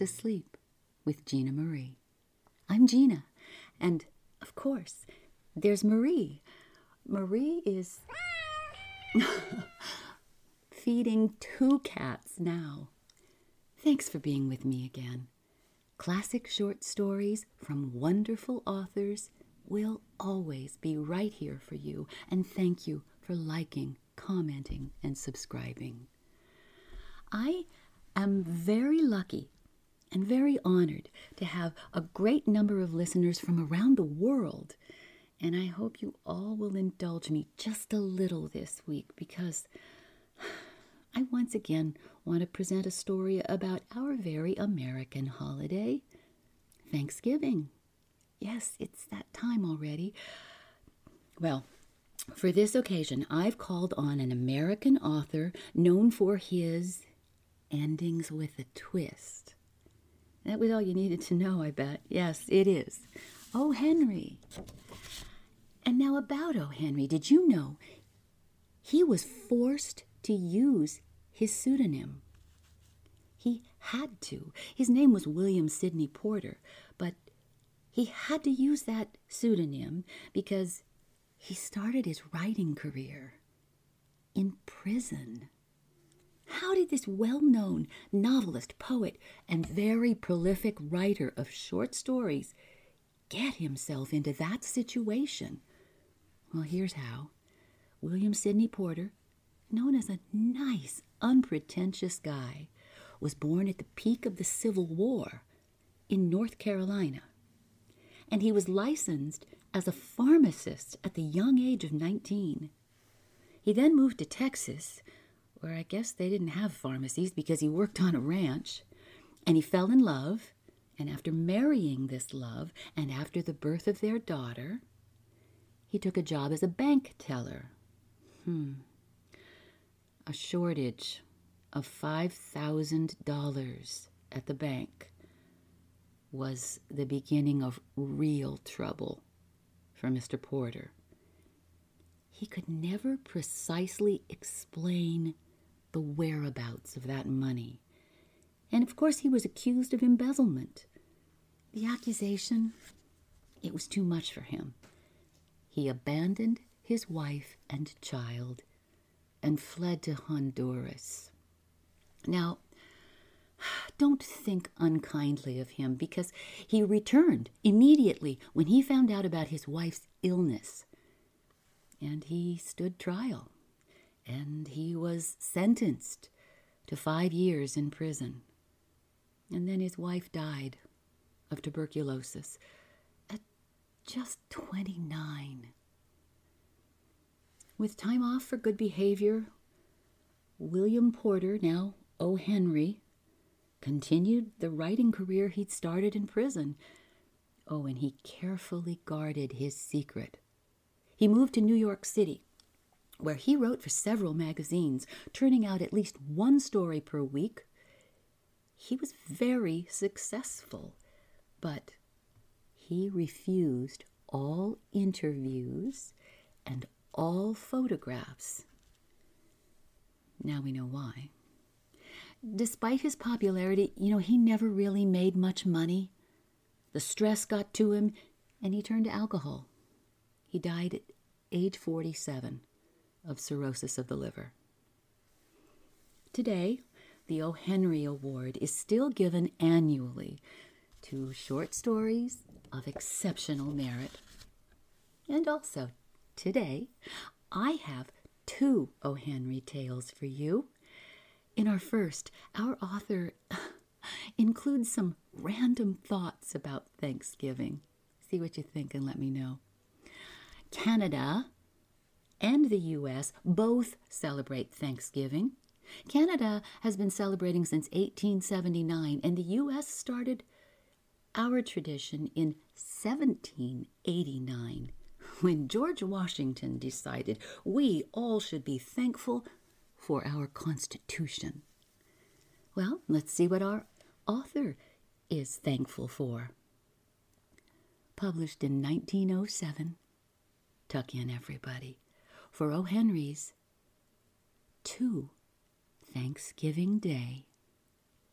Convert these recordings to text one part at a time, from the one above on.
Asleep with Gina Marie. I'm Gina, and of course, there's Marie. Marie is feeding two cats now. Thanks for being with me again. Classic short stories from wonderful authors will always be right here for you, and thank you for liking, commenting, and subscribing. I am very lucky and very honored to have a great number of listeners from around the world. And I hope you all will indulge me just a little this week because I once again want to present a story about our very American holiday, Thanksgiving. Yes, it's that time already. Well, for this occasion, I've called on an American author known for his endings with a twist. That was all you needed to know, I bet. Yes, it is. O. Henry. And now about O. Henry, did you know he was forced to use his pseudonym? He had to. His name was William Sidney Porter, but he had to use that pseudonym because he started his writing career in prison. How did this well known novelist, poet, and very prolific writer of short stories get himself into that situation? Well, here's how. William Sidney Porter, known as a nice, unpretentious guy, was born at the peak of the Civil War in North Carolina. And he was licensed as a pharmacist at the young age of 19. He then moved to Texas where I guess they didn't have pharmacies because he worked on a ranch. And he fell in love, and after marrying this love, and after the birth of their daughter, he took a job as a bank teller. Hmm. A shortage of $5,000 at the bank was the beginning of real trouble for Mr. Porter. He could never precisely explain the whereabouts of that money. And of course, he was accused of embezzlement. The accusation, it was too much for him. He abandoned his wife and child and fled to Honduras. Now, don't think unkindly of him because he returned immediately when he found out about his wife's illness. And he stood trial and he was sentenced to five years in prison. And then his wife died of tuberculosis at just 29. With time off for good behavior, William Porter, now O. Henry, continued the writing career he'd started in prison. Oh, and he carefully guarded his secret. He moved to New York City where he wrote for several magazines, turning out at least one story per week. He was very successful, but he refused all interviews and all photographs. Now we know why. Despite his popularity, you know, he never really made much money. The stress got to him, and he turned to alcohol. He died at age 47 of cirrhosis of the liver. Today, the O. Henry Award is still given annually to short stories of exceptional merit. And also, today, I have two O. Henry tales for you. In our first, our author includes some random thoughts about Thanksgiving. See what you think and let me know. Canada and the U.S. both celebrate Thanksgiving. Canada has been celebrating since 1879, and the U.S. started our tradition in 1789 when George Washington decided we all should be thankful for our Constitution. Well, let's see what our author is thankful for. Published in 1907, tuck in everybody for O. Henry's. 2. Thanksgiving Day,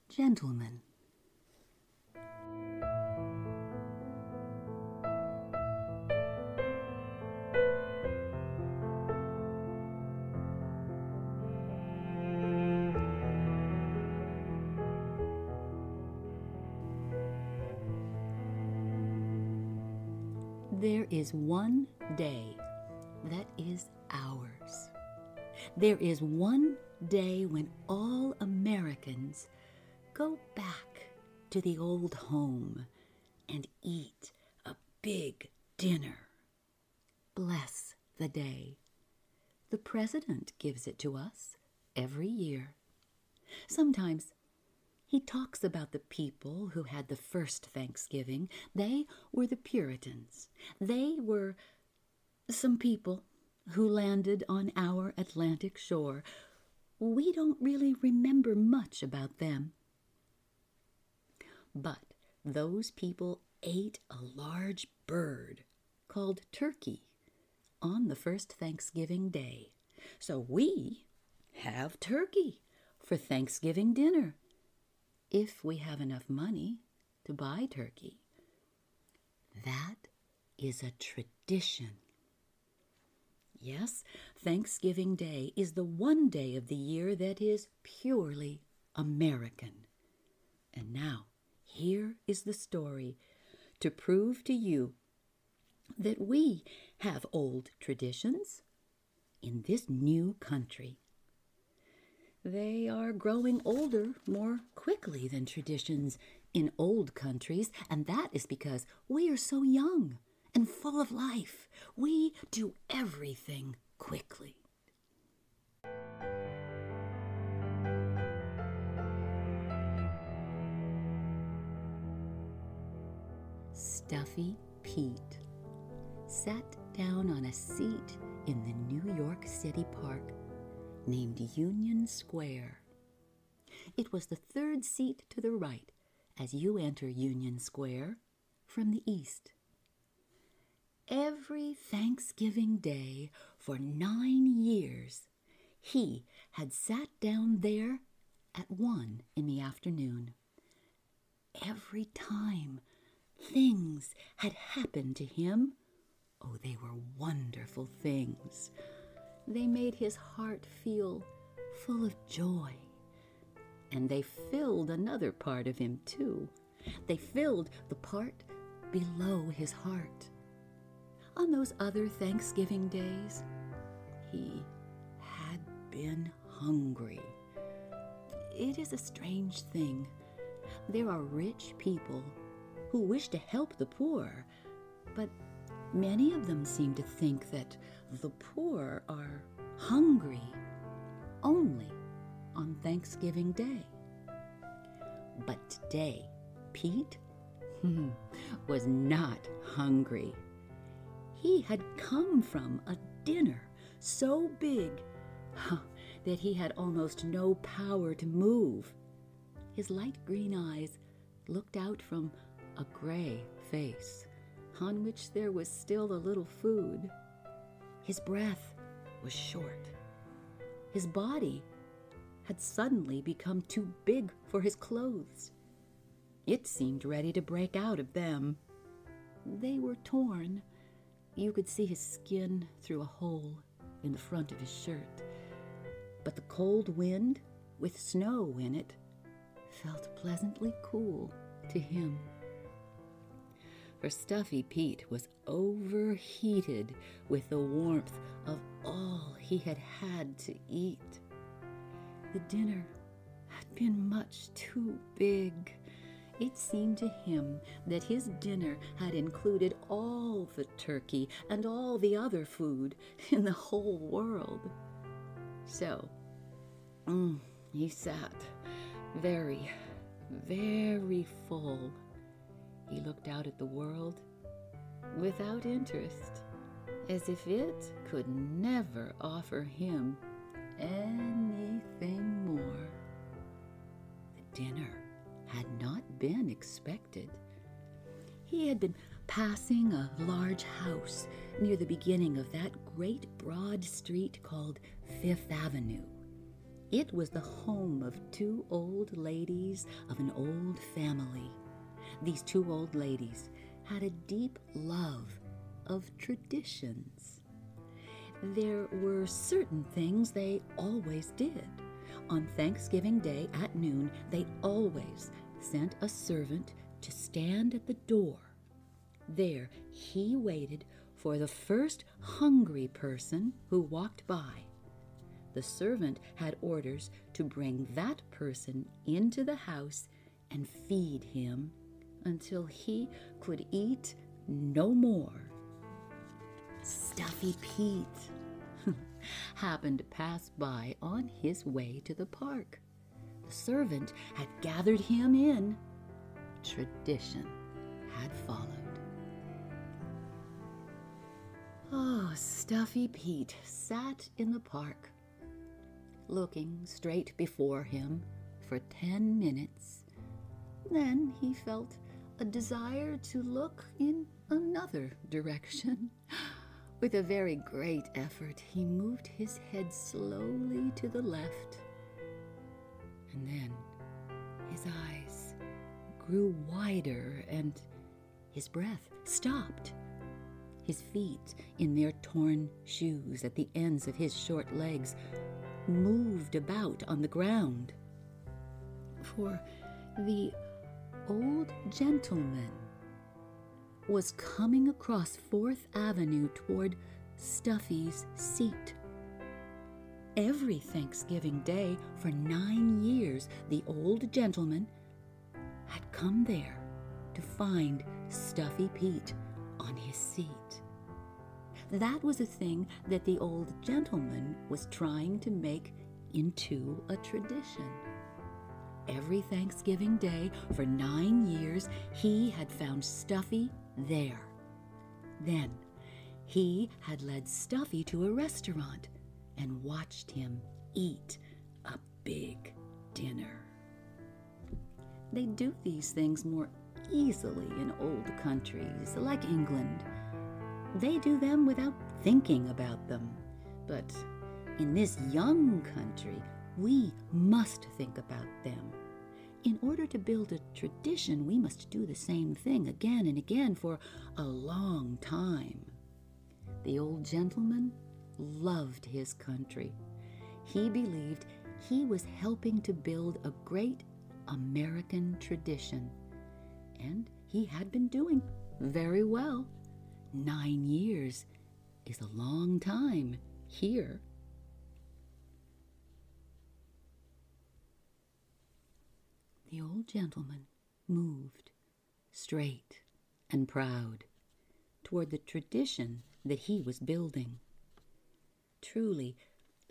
Gentlemen. There is one day that is ours. There is one day when all Americans go back to the old home and eat a big dinner. Bless the day. The President gives it to us every year. Sometimes he talks about the people who had the first Thanksgiving. They were the Puritans. They were some people who landed on our Atlantic shore. We don't really remember much about them. But those people ate a large bird called turkey on the first Thanksgiving Day. So we have turkey for Thanksgiving dinner if we have enough money to buy turkey. That is a tradition. Yes, Thanksgiving Day is the one day of the year that is purely American. And now, here is the story to prove to you that we have old traditions in this new country. They are growing older more quickly than traditions in old countries, and that is because we are so young and full of life. We do everything quickly. Stuffy Pete sat down on a seat in the New York City Park named Union Square. It was the third seat to the right as you enter Union Square from the east. Every Thanksgiving Day for nine years, he had sat down there at one in the afternoon. Every time things had happened to him, oh, they were wonderful things. They made his heart feel full of joy. And they filled another part of him, too. They filled the part below his heart. On those other Thanksgiving days, he had been hungry. It is a strange thing. There are rich people who wish to help the poor, but many of them seem to think that the poor are hungry only on Thanksgiving Day. But today, Pete was not hungry. He had come from a dinner so big that he had almost no power to move. His light green eyes looked out from a gray face on which there was still a little food. His breath was short. His body had suddenly become too big for his clothes. It seemed ready to break out of them. They were torn. You could see his skin through a hole in the front of his shirt. But the cold wind, with snow in it, felt pleasantly cool to him for Stuffy Pete was overheated with the warmth of all he had had to eat. The dinner had been much too big. It seemed to him that his dinner had included all the turkey and all the other food in the whole world. So, mm, he sat very, very full he looked out at the world without interest, as if it could never offer him anything more. The dinner had not been expected. He had been passing a large house near the beginning of that great broad street called Fifth Avenue. It was the home of two old ladies of an old family these two old ladies had a deep love of traditions. There were certain things they always did. On Thanksgiving Day at noon, they always sent a servant to stand at the door There he waited for the first hungry person who walked by. The servant had orders to bring that person into the house and feed him until he could eat no more. Stuffy Pete happened to pass by on his way to the park. The servant had gathered him in. Tradition had followed. Oh, Stuffy Pete sat in the park, looking straight before him for ten minutes. Then he felt a desire to look in another direction. With a very great effort, he moved his head slowly to the left. And then his eyes grew wider and his breath stopped. His feet, in their torn shoes at the ends of his short legs, moved about on the ground. For the old gentleman was coming across Fourth Avenue toward Stuffy's seat. Every Thanksgiving Day for nine years, the old gentleman had come there to find Stuffy Pete on his seat. That was a thing that the old gentleman was trying to make into a tradition. Every Thanksgiving Day for nine years, he had found Stuffy there. Then he had led Stuffy to a restaurant and watched him eat a big dinner. They do these things more easily in old countries like England. They do them without thinking about them. But in this young country, we must think about them. In order to build a tradition, we must do the same thing again and again for a long time. The old gentleman loved his country. He believed he was helping to build a great American tradition. And he had been doing very well. Nine years is a long time here. The old gentleman moved, straight and proud, toward the tradition that he was building. Truly,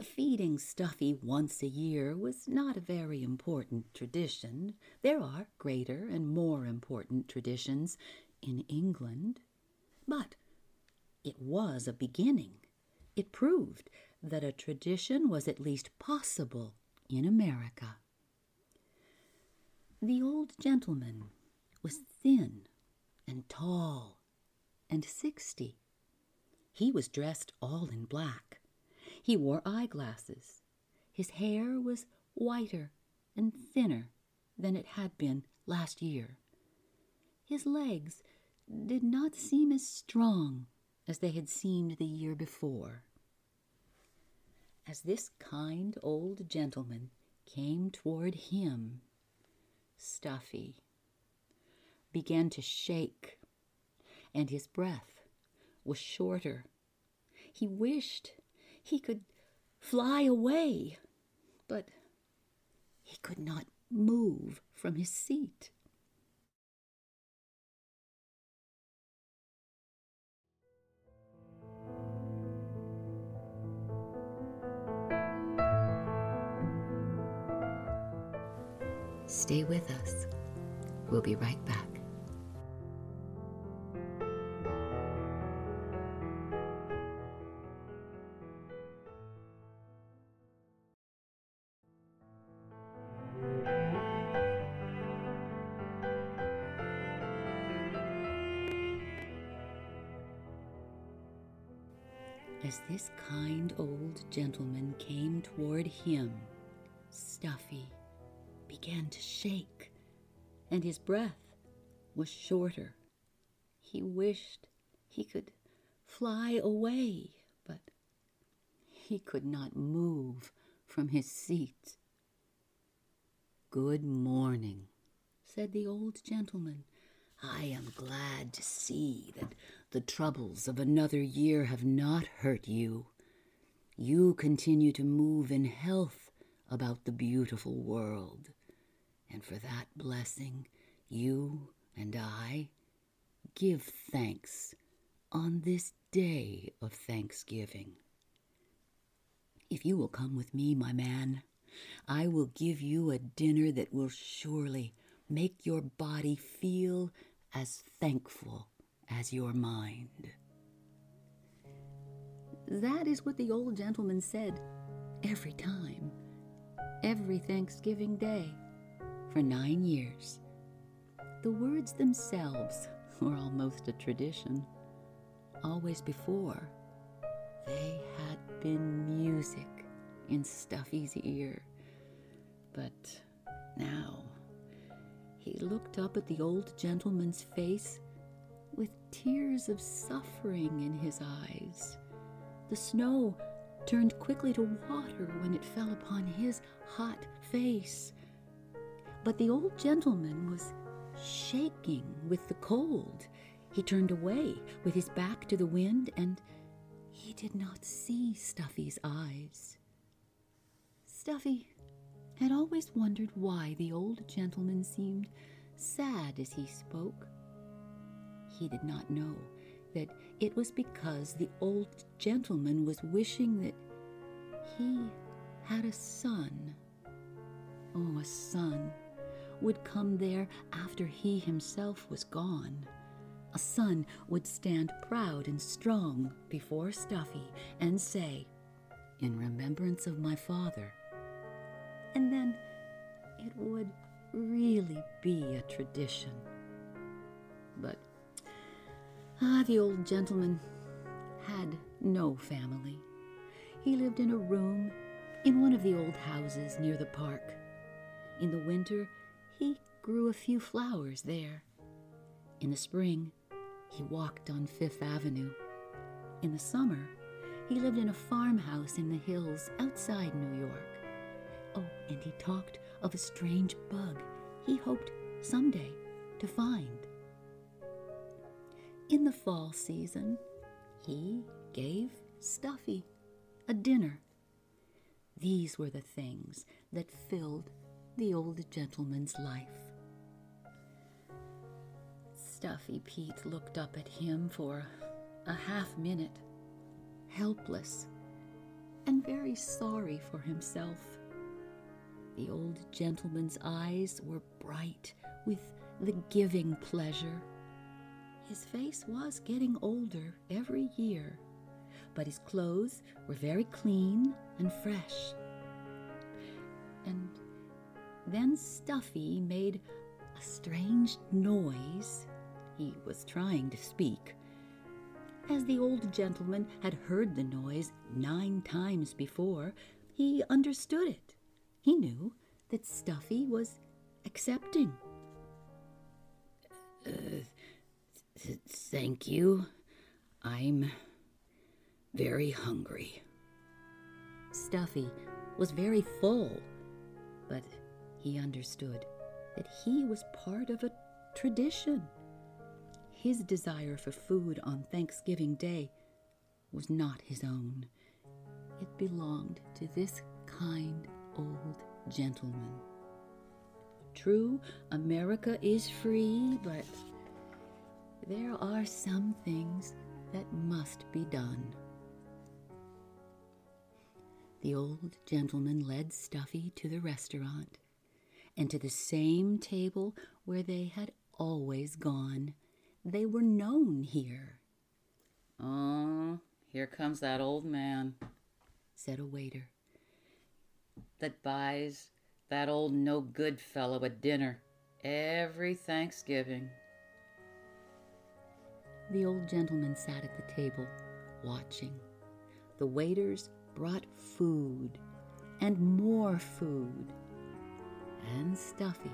feeding Stuffy once a year was not a very important tradition. There are greater and more important traditions in England. But it was a beginning. It proved that a tradition was at least possible in America. The old gentleman was thin and tall and sixty. He was dressed all in black. He wore eyeglasses. His hair was whiter and thinner than it had been last year. His legs did not seem as strong as they had seemed the year before. As this kind old gentleman came toward him, Stuffy began to shake, and his breath was shorter. He wished he could fly away, but he could not move from his seat. Stay with us. We'll be right back. Gentleman came toward him, Stuffy began to shake, and his breath was shorter. He wished he could fly away, but he could not move from his seat. Good morning, said the old gentleman. I am glad to see that the troubles of another year have not hurt you. You continue to move in health about the beautiful world. And for that blessing, you and I give thanks on this day of thanksgiving. If you will come with me, my man, I will give you a dinner that will surely make your body feel as thankful as your mind. That is what the old gentleman said every time, every Thanksgiving Day, for nine years. The words themselves were almost a tradition. Always before, they had been music in Stuffy's ear. But now, he looked up at the old gentleman's face with tears of suffering in his eyes. The snow turned quickly to water when it fell upon his hot face. But the old gentleman was shaking with the cold. He turned away with his back to the wind, and he did not see Stuffy's eyes. Stuffy had always wondered why the old gentleman seemed sad as he spoke. He did not know that it was because the old gentleman was wishing that he had a son. Oh, a son would come there after he himself was gone. A son would stand proud and strong before Stuffy and say, In remembrance of my father. And then it would really be a tradition. Ah, the old gentleman had no family. He lived in a room in one of the old houses near the park. In the winter, he grew a few flowers there. In the spring, he walked on Fifth Avenue. In the summer, he lived in a farmhouse in the hills outside New York. Oh, and he talked of a strange bug he hoped someday to find. In the fall season, he gave Stuffy a dinner. These were the things that filled the old gentleman's life. Stuffy Pete looked up at him for a half minute, helpless and very sorry for himself. The old gentleman's eyes were bright with the giving pleasure his face was getting older every year, but his clothes were very clean and fresh. And then Stuffy made a strange noise. He was trying to speak. As the old gentleman had heard the noise nine times before, he understood it. He knew that Stuffy was accepting. Uh, Thank you. I'm very hungry. Stuffy was very full, but he understood that he was part of a tradition. His desire for food on Thanksgiving Day was not his own. It belonged to this kind old gentleman. True, America is free, but there are some things that must be done. The old gentleman led Stuffy to the restaurant and to the same table where they had always gone. They were known here. Oh, here comes that old man, said a waiter. That buys that old no good fellow a dinner every Thanksgiving. The old gentleman sat at the table, watching. The waiters brought food and more food, and Stuffy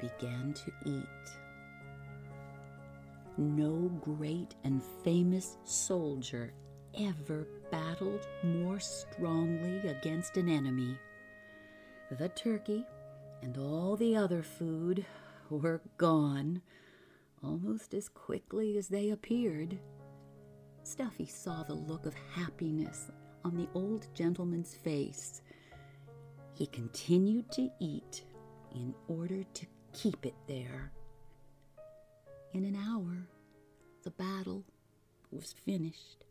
began to eat. No great and famous soldier ever battled more strongly against an enemy. The turkey and all the other food were gone almost as quickly as they appeared. Stuffy saw the look of happiness on the old gentleman's face. He continued to eat in order to keep it there. In an hour, the battle was finished.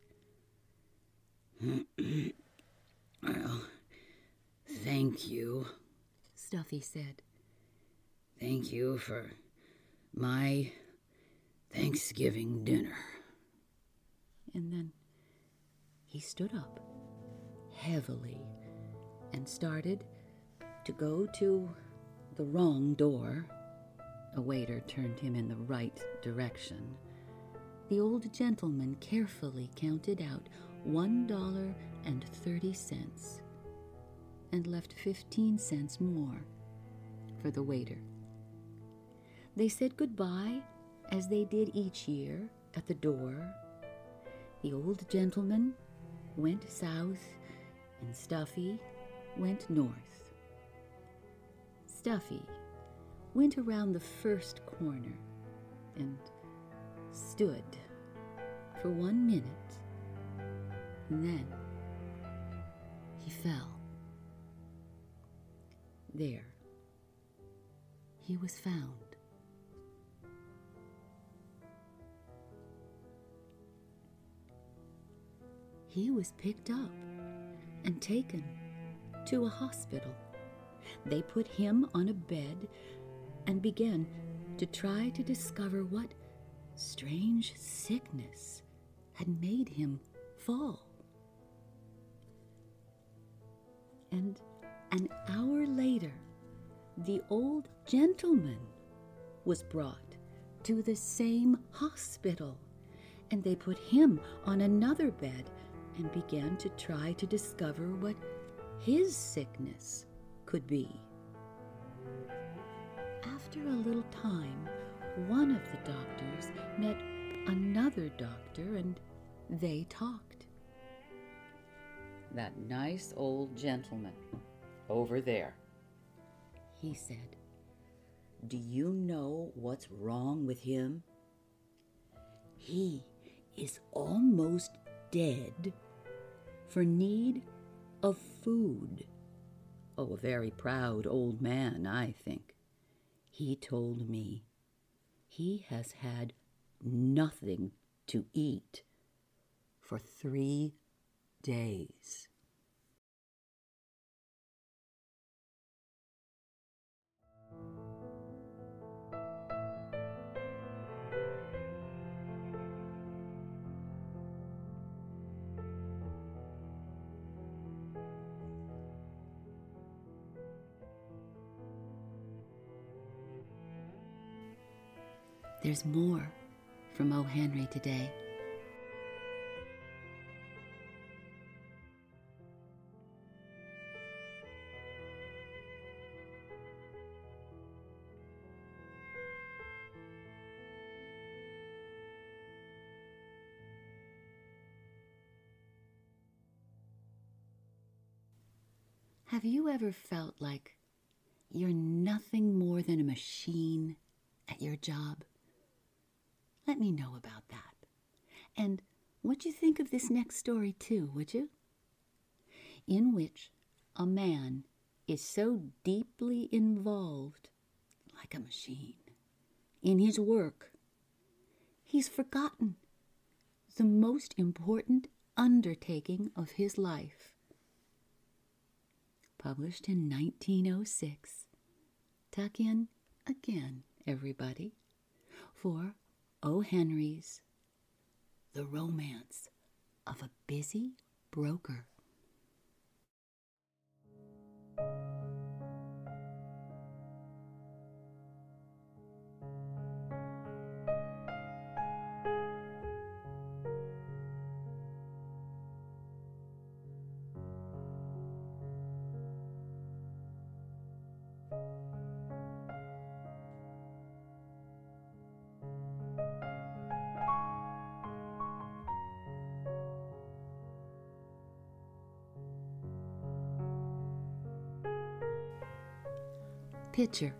well, thank you, Stuffy said. Thank you for my Thanksgiving dinner. And then he stood up heavily and started to go to the wrong door. A waiter turned him in the right direction. The old gentleman carefully counted out one dollar and left fifteen cents more for the waiter. They said goodbye as they did each year at the door. The old gentleman went south and Stuffy went north. Stuffy went around the first corner and stood for one minute. And then he fell. There, he was found. He was picked up and taken to a hospital. They put him on a bed and began to try to discover what strange sickness had made him fall. And an hour later, the old gentleman was brought to the same hospital, and they put him on another bed and began to try to discover what his sickness could be. After a little time, one of the doctors met another doctor and they talked. That nice old gentleman over there, he said. Do you know what's wrong with him? He is almost dead for need of food. Oh, a very proud old man, I think. He told me he has had nothing to eat for three days. There's more from O. Henry today. Have you ever felt like you're nothing more than a machine at your job? Let me know about that. And what do you think of this next story, too, would you? In which a man is so deeply involved, like a machine, in his work, he's forgotten the most important undertaking of his life. Published in 1906. Tuck in again, everybody, for O. Henry's The Romance of a Busy Broker. Pitcher,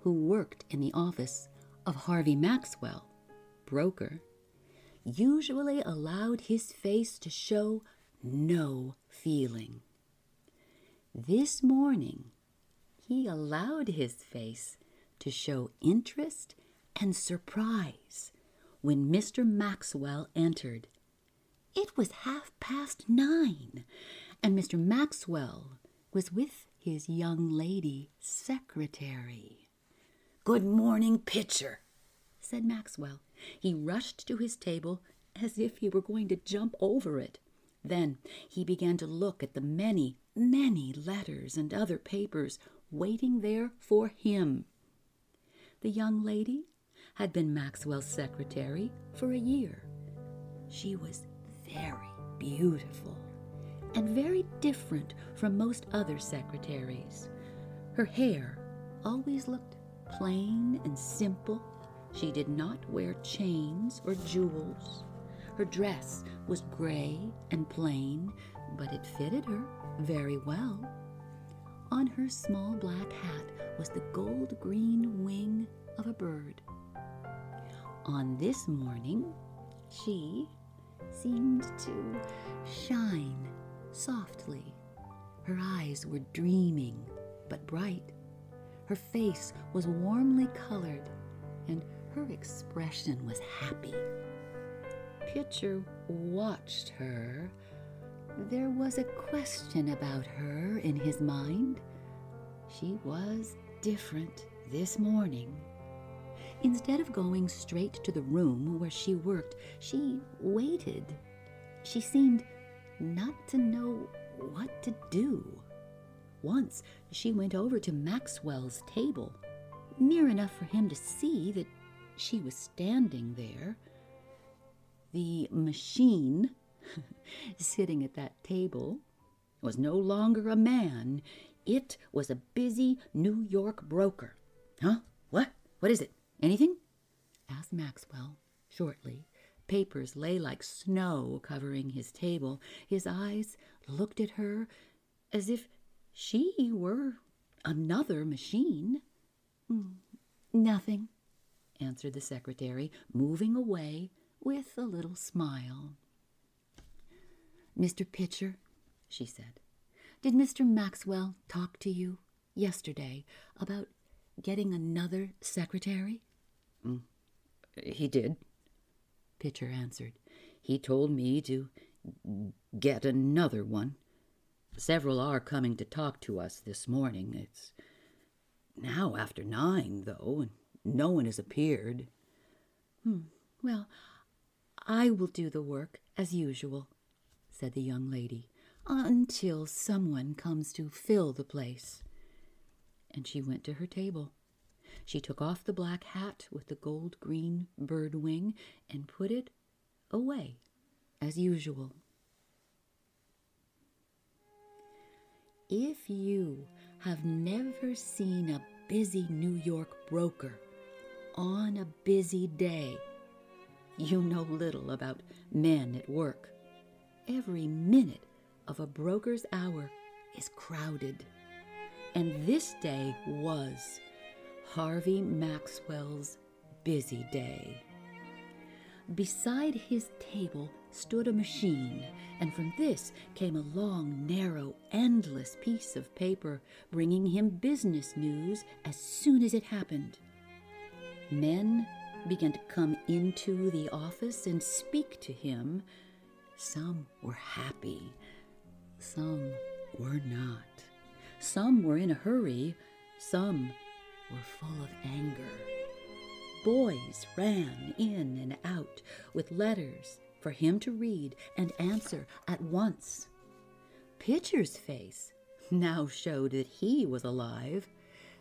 who worked in the office of Harvey Maxwell, broker, usually allowed his face to show no feeling. This morning, he allowed his face to show interest and surprise when Mr. Maxwell entered. It was half past nine, and Mr. Maxwell was with his young lady secretary. Good morning, Pitcher, said Maxwell. He rushed to his table as if he were going to jump over it. Then he began to look at the many, many letters and other papers waiting there for him. The young lady had been Maxwell's secretary for a year. She was very beautiful and very different from most other secretaries. Her hair always looked plain and simple. She did not wear chains or jewels. Her dress was gray and plain, but it fitted her very well. On her small black hat was the gold green wing of a bird. On this morning, she seemed to shine softly. Her eyes were dreaming but bright. Her face was warmly colored, and her expression was happy. Pitcher watched her. There was a question about her in his mind. She was different this morning. Instead of going straight to the room where she worked, she waited. She seemed not to know what to do. Once she went over to Maxwell's table, near enough for him to see that she was standing there. The machine sitting at that table was no longer a man. It was a busy New York broker. Huh? What? What is it? Anything? asked Maxwell shortly. Papers lay like snow covering his table. His eyes looked at her as if she were another machine. Mm, nothing, answered the secretary, moving away with a little smile. Mr. Pitcher, she said, did Mr. Maxwell talk to you yesterday about getting another secretary? Mm, he did, Pitcher answered. He told me to get another one. Several are coming to talk to us this morning. It's now after nine, though, and no one has appeared. Hmm. Well, I will do the work as usual, said the young lady, until someone comes to fill the place. And she went to her table. She took off the black hat with the gold green bird wing and put it away as usual. If you have never seen a busy New York broker on a busy day, you know little about men at work. Every minute of a broker's hour is crowded. And this day was Harvey Maxwell's busy day. Beside his table stood a machine, and from this came a long, narrow, endless piece of paper bringing him business news as soon as it happened. Men began to come into the office and speak to him. Some were happy, some were not. Some were in a hurry, some were full of anger. Boys ran in and out with letters for him to read and answer at once. Pitcher's face now showed that he was alive.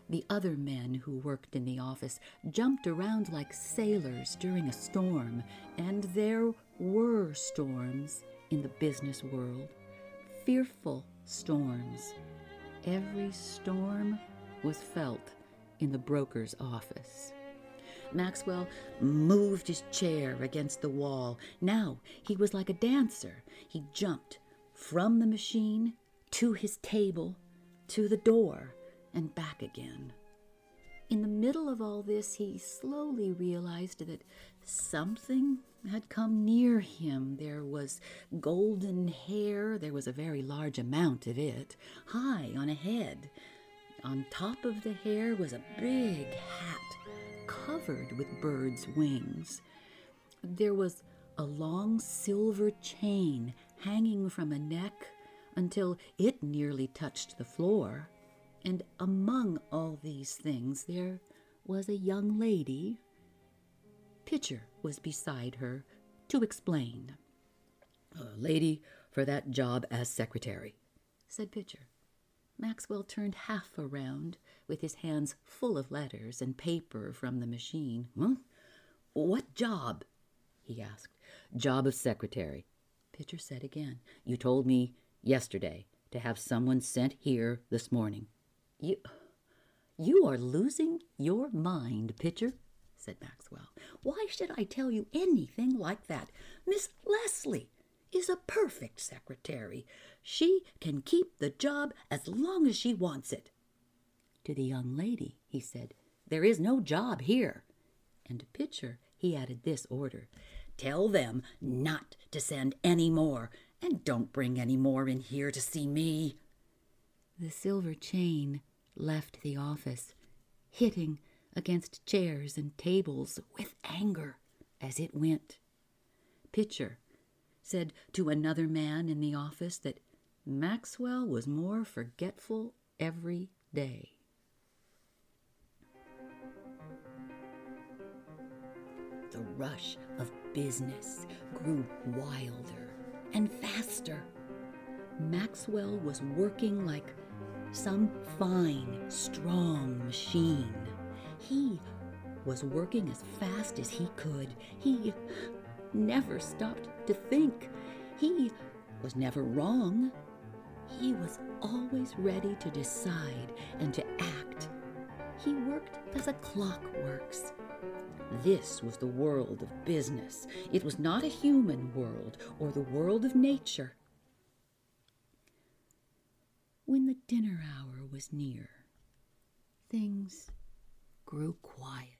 The other men who worked in the office jumped around like sailors during a storm, and there were storms in the business world. Fearful storms. Every storm was felt in the broker's office. Maxwell moved his chair against the wall. Now he was like a dancer. He jumped from the machine to his table, to the door, and back again. In the middle of all this, he slowly realized that something had come near him. There was golden hair, there was a very large amount of it, high on a head. On top of the hair was a big hat covered with birds' wings. There was a long silver chain hanging from a neck until it nearly touched the floor. And among all these things there was a young lady. Pitcher was beside her to explain. A lady for that job as secretary, said Pitcher. Maxwell turned half around with his hands full of letters and paper from the machine. Huh? What job? he asked. Job of secretary. Pitcher said again. You told me yesterday to have someone sent here this morning. You, you are losing your mind, Pitcher, said Maxwell. Why should I tell you anything like that? Miss Leslie is a perfect secretary. She can keep the job as long as she wants it. To the young lady, he said, There is no job here. And to Pitcher, he added this order Tell them not to send any more, and don't bring any more in here to see me. The silver chain left the office, hitting against chairs and tables with anger as it went. Pitcher said to another man in the office that Maxwell was more forgetful every day. The rush of business grew wilder and faster. Maxwell was working like some fine, strong machine. He was working as fast as he could. He never stopped to think. He was never wrong. He was always ready to decide and to act. He worked as a clock works. This was the world of business. It was not a human world or the world of nature. When the dinner hour was near, things grew quieter.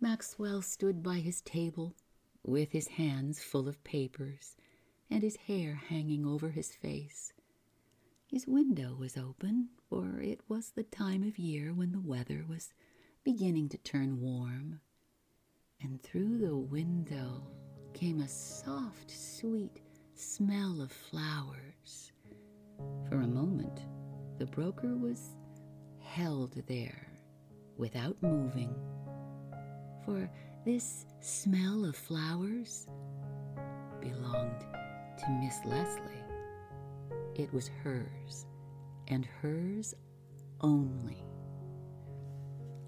Maxwell stood by his table with his hands full of papers and his hair hanging over his face. His window was open, for it was the time of year when the weather was beginning to turn warm, and through the window came a soft, sweet smell of flowers. For a moment, the broker was held there without moving, for this smell of flowers belonged to Miss Leslie. It was hers, and hers only.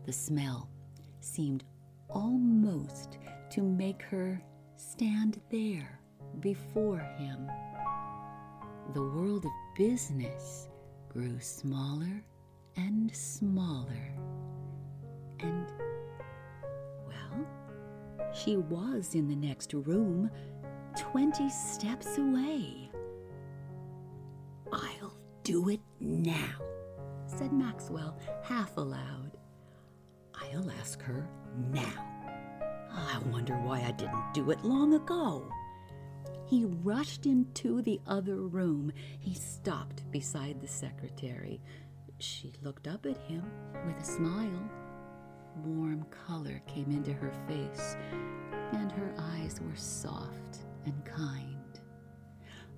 The smell seemed almost to make her stand there before him. The world of business grew smaller and smaller. And, well, she was in the next room, twenty steps away. I'll do it now, said Maxwell half aloud. I'll ask her now. I wonder why I didn't do it long ago. He rushed into the other room. He stopped beside the secretary. She looked up at him with a smile. Warm color came into her face, and her eyes were soft and kind.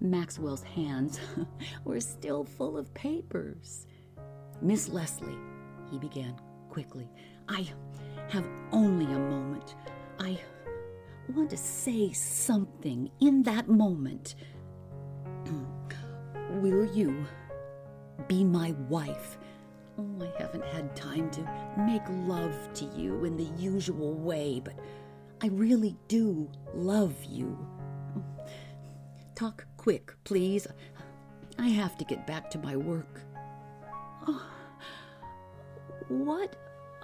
Maxwell's hands were still full of papers. Miss Leslie, he began quickly, I have only a moment. I want to say something in that moment. Will you be my wife? Oh, I haven't had time to make love to you in the usual way, but I really do love you. Talk quick, please. I have to get back to my work. Oh, what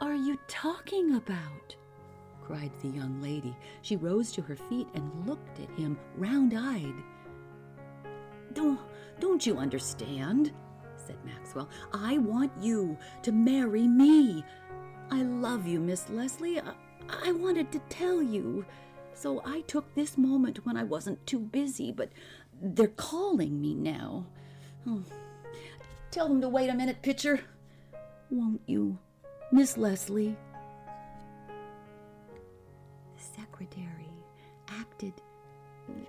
are you talking about? cried the young lady. She rose to her feet and looked at him round eyed. Don't, don't you understand? said Maxwell. I want you to marry me. I love you, Miss Leslie. I, I wanted to tell you. So I took this moment when I wasn't too busy, but they're calling me now. Oh. Tell them to wait a minute, Pitcher. Won't you, Miss Leslie? The secretary acted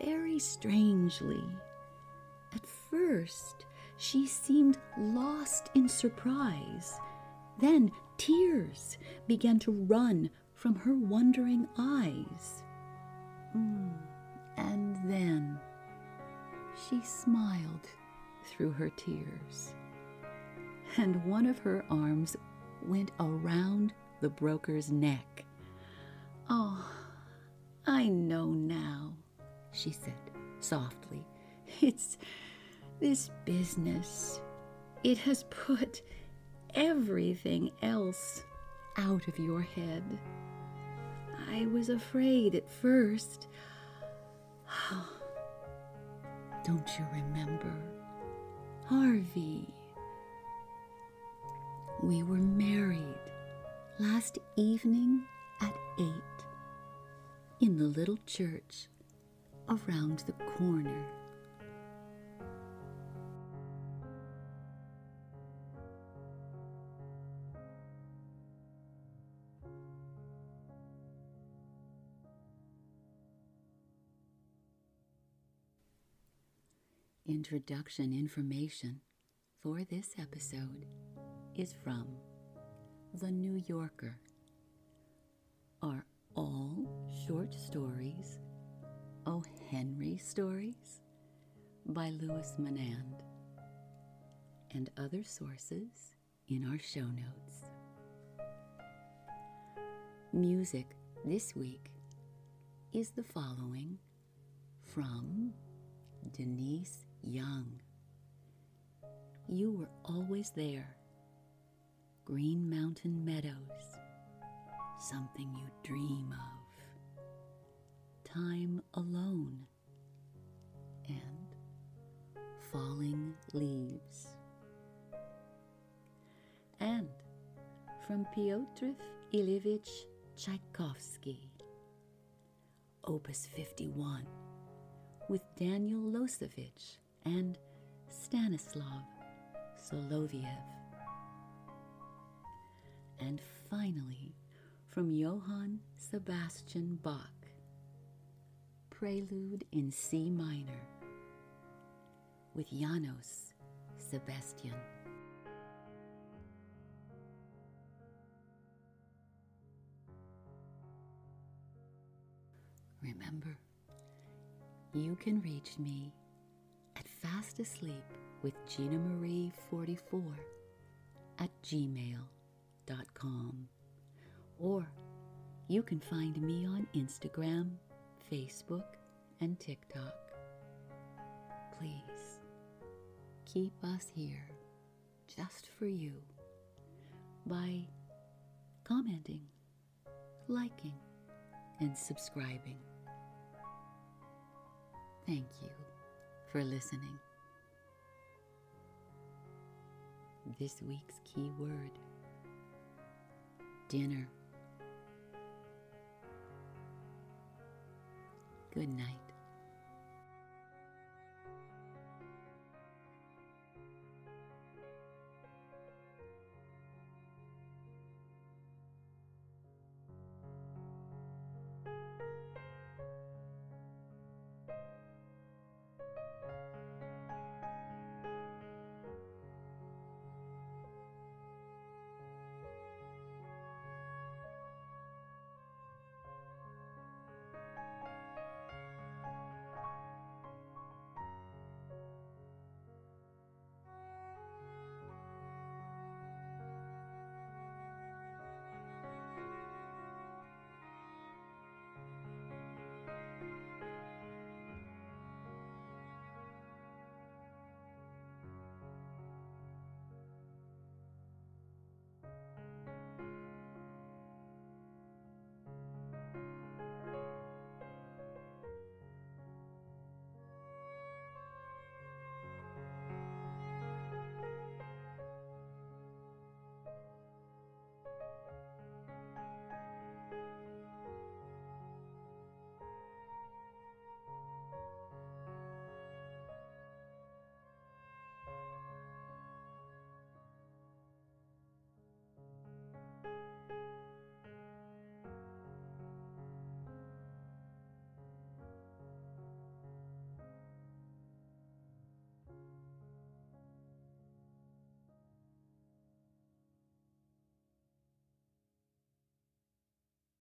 very strangely. At first, she seemed lost in surprise. Then tears began to run from her wondering eyes. Mm. And then she smiled through her tears. And one of her arms went around the broker's neck. Oh, I know now, she said softly. It's this business. It has put everything else out of your head. I was afraid at first. Don't you remember? Harvey. We were married last evening at eight in the little church around the corner. Introduction information for this episode is from The New Yorker. Are all short stories O. Henry stories by Louis Menand and other sources in our show notes. Music this week is the following from Denise young. You were always there. Green Mountain Meadows, something you dream of. Time alone, and falling leaves. And from Pyotr Ilyich Tchaikovsky, Opus 51, with Daniel Losevich and Stanislav Soloviev. And finally, from Johann Sebastian Bach, Prelude in C minor with Janos Sebastian. Remember, you can reach me fast asleep with Gina Marie 44 at gmail.com. Or you can find me on Instagram, Facebook, and TikTok. Please keep us here just for you by commenting, liking, and subscribing. Thank you for listening. This week's key word dinner. Good night.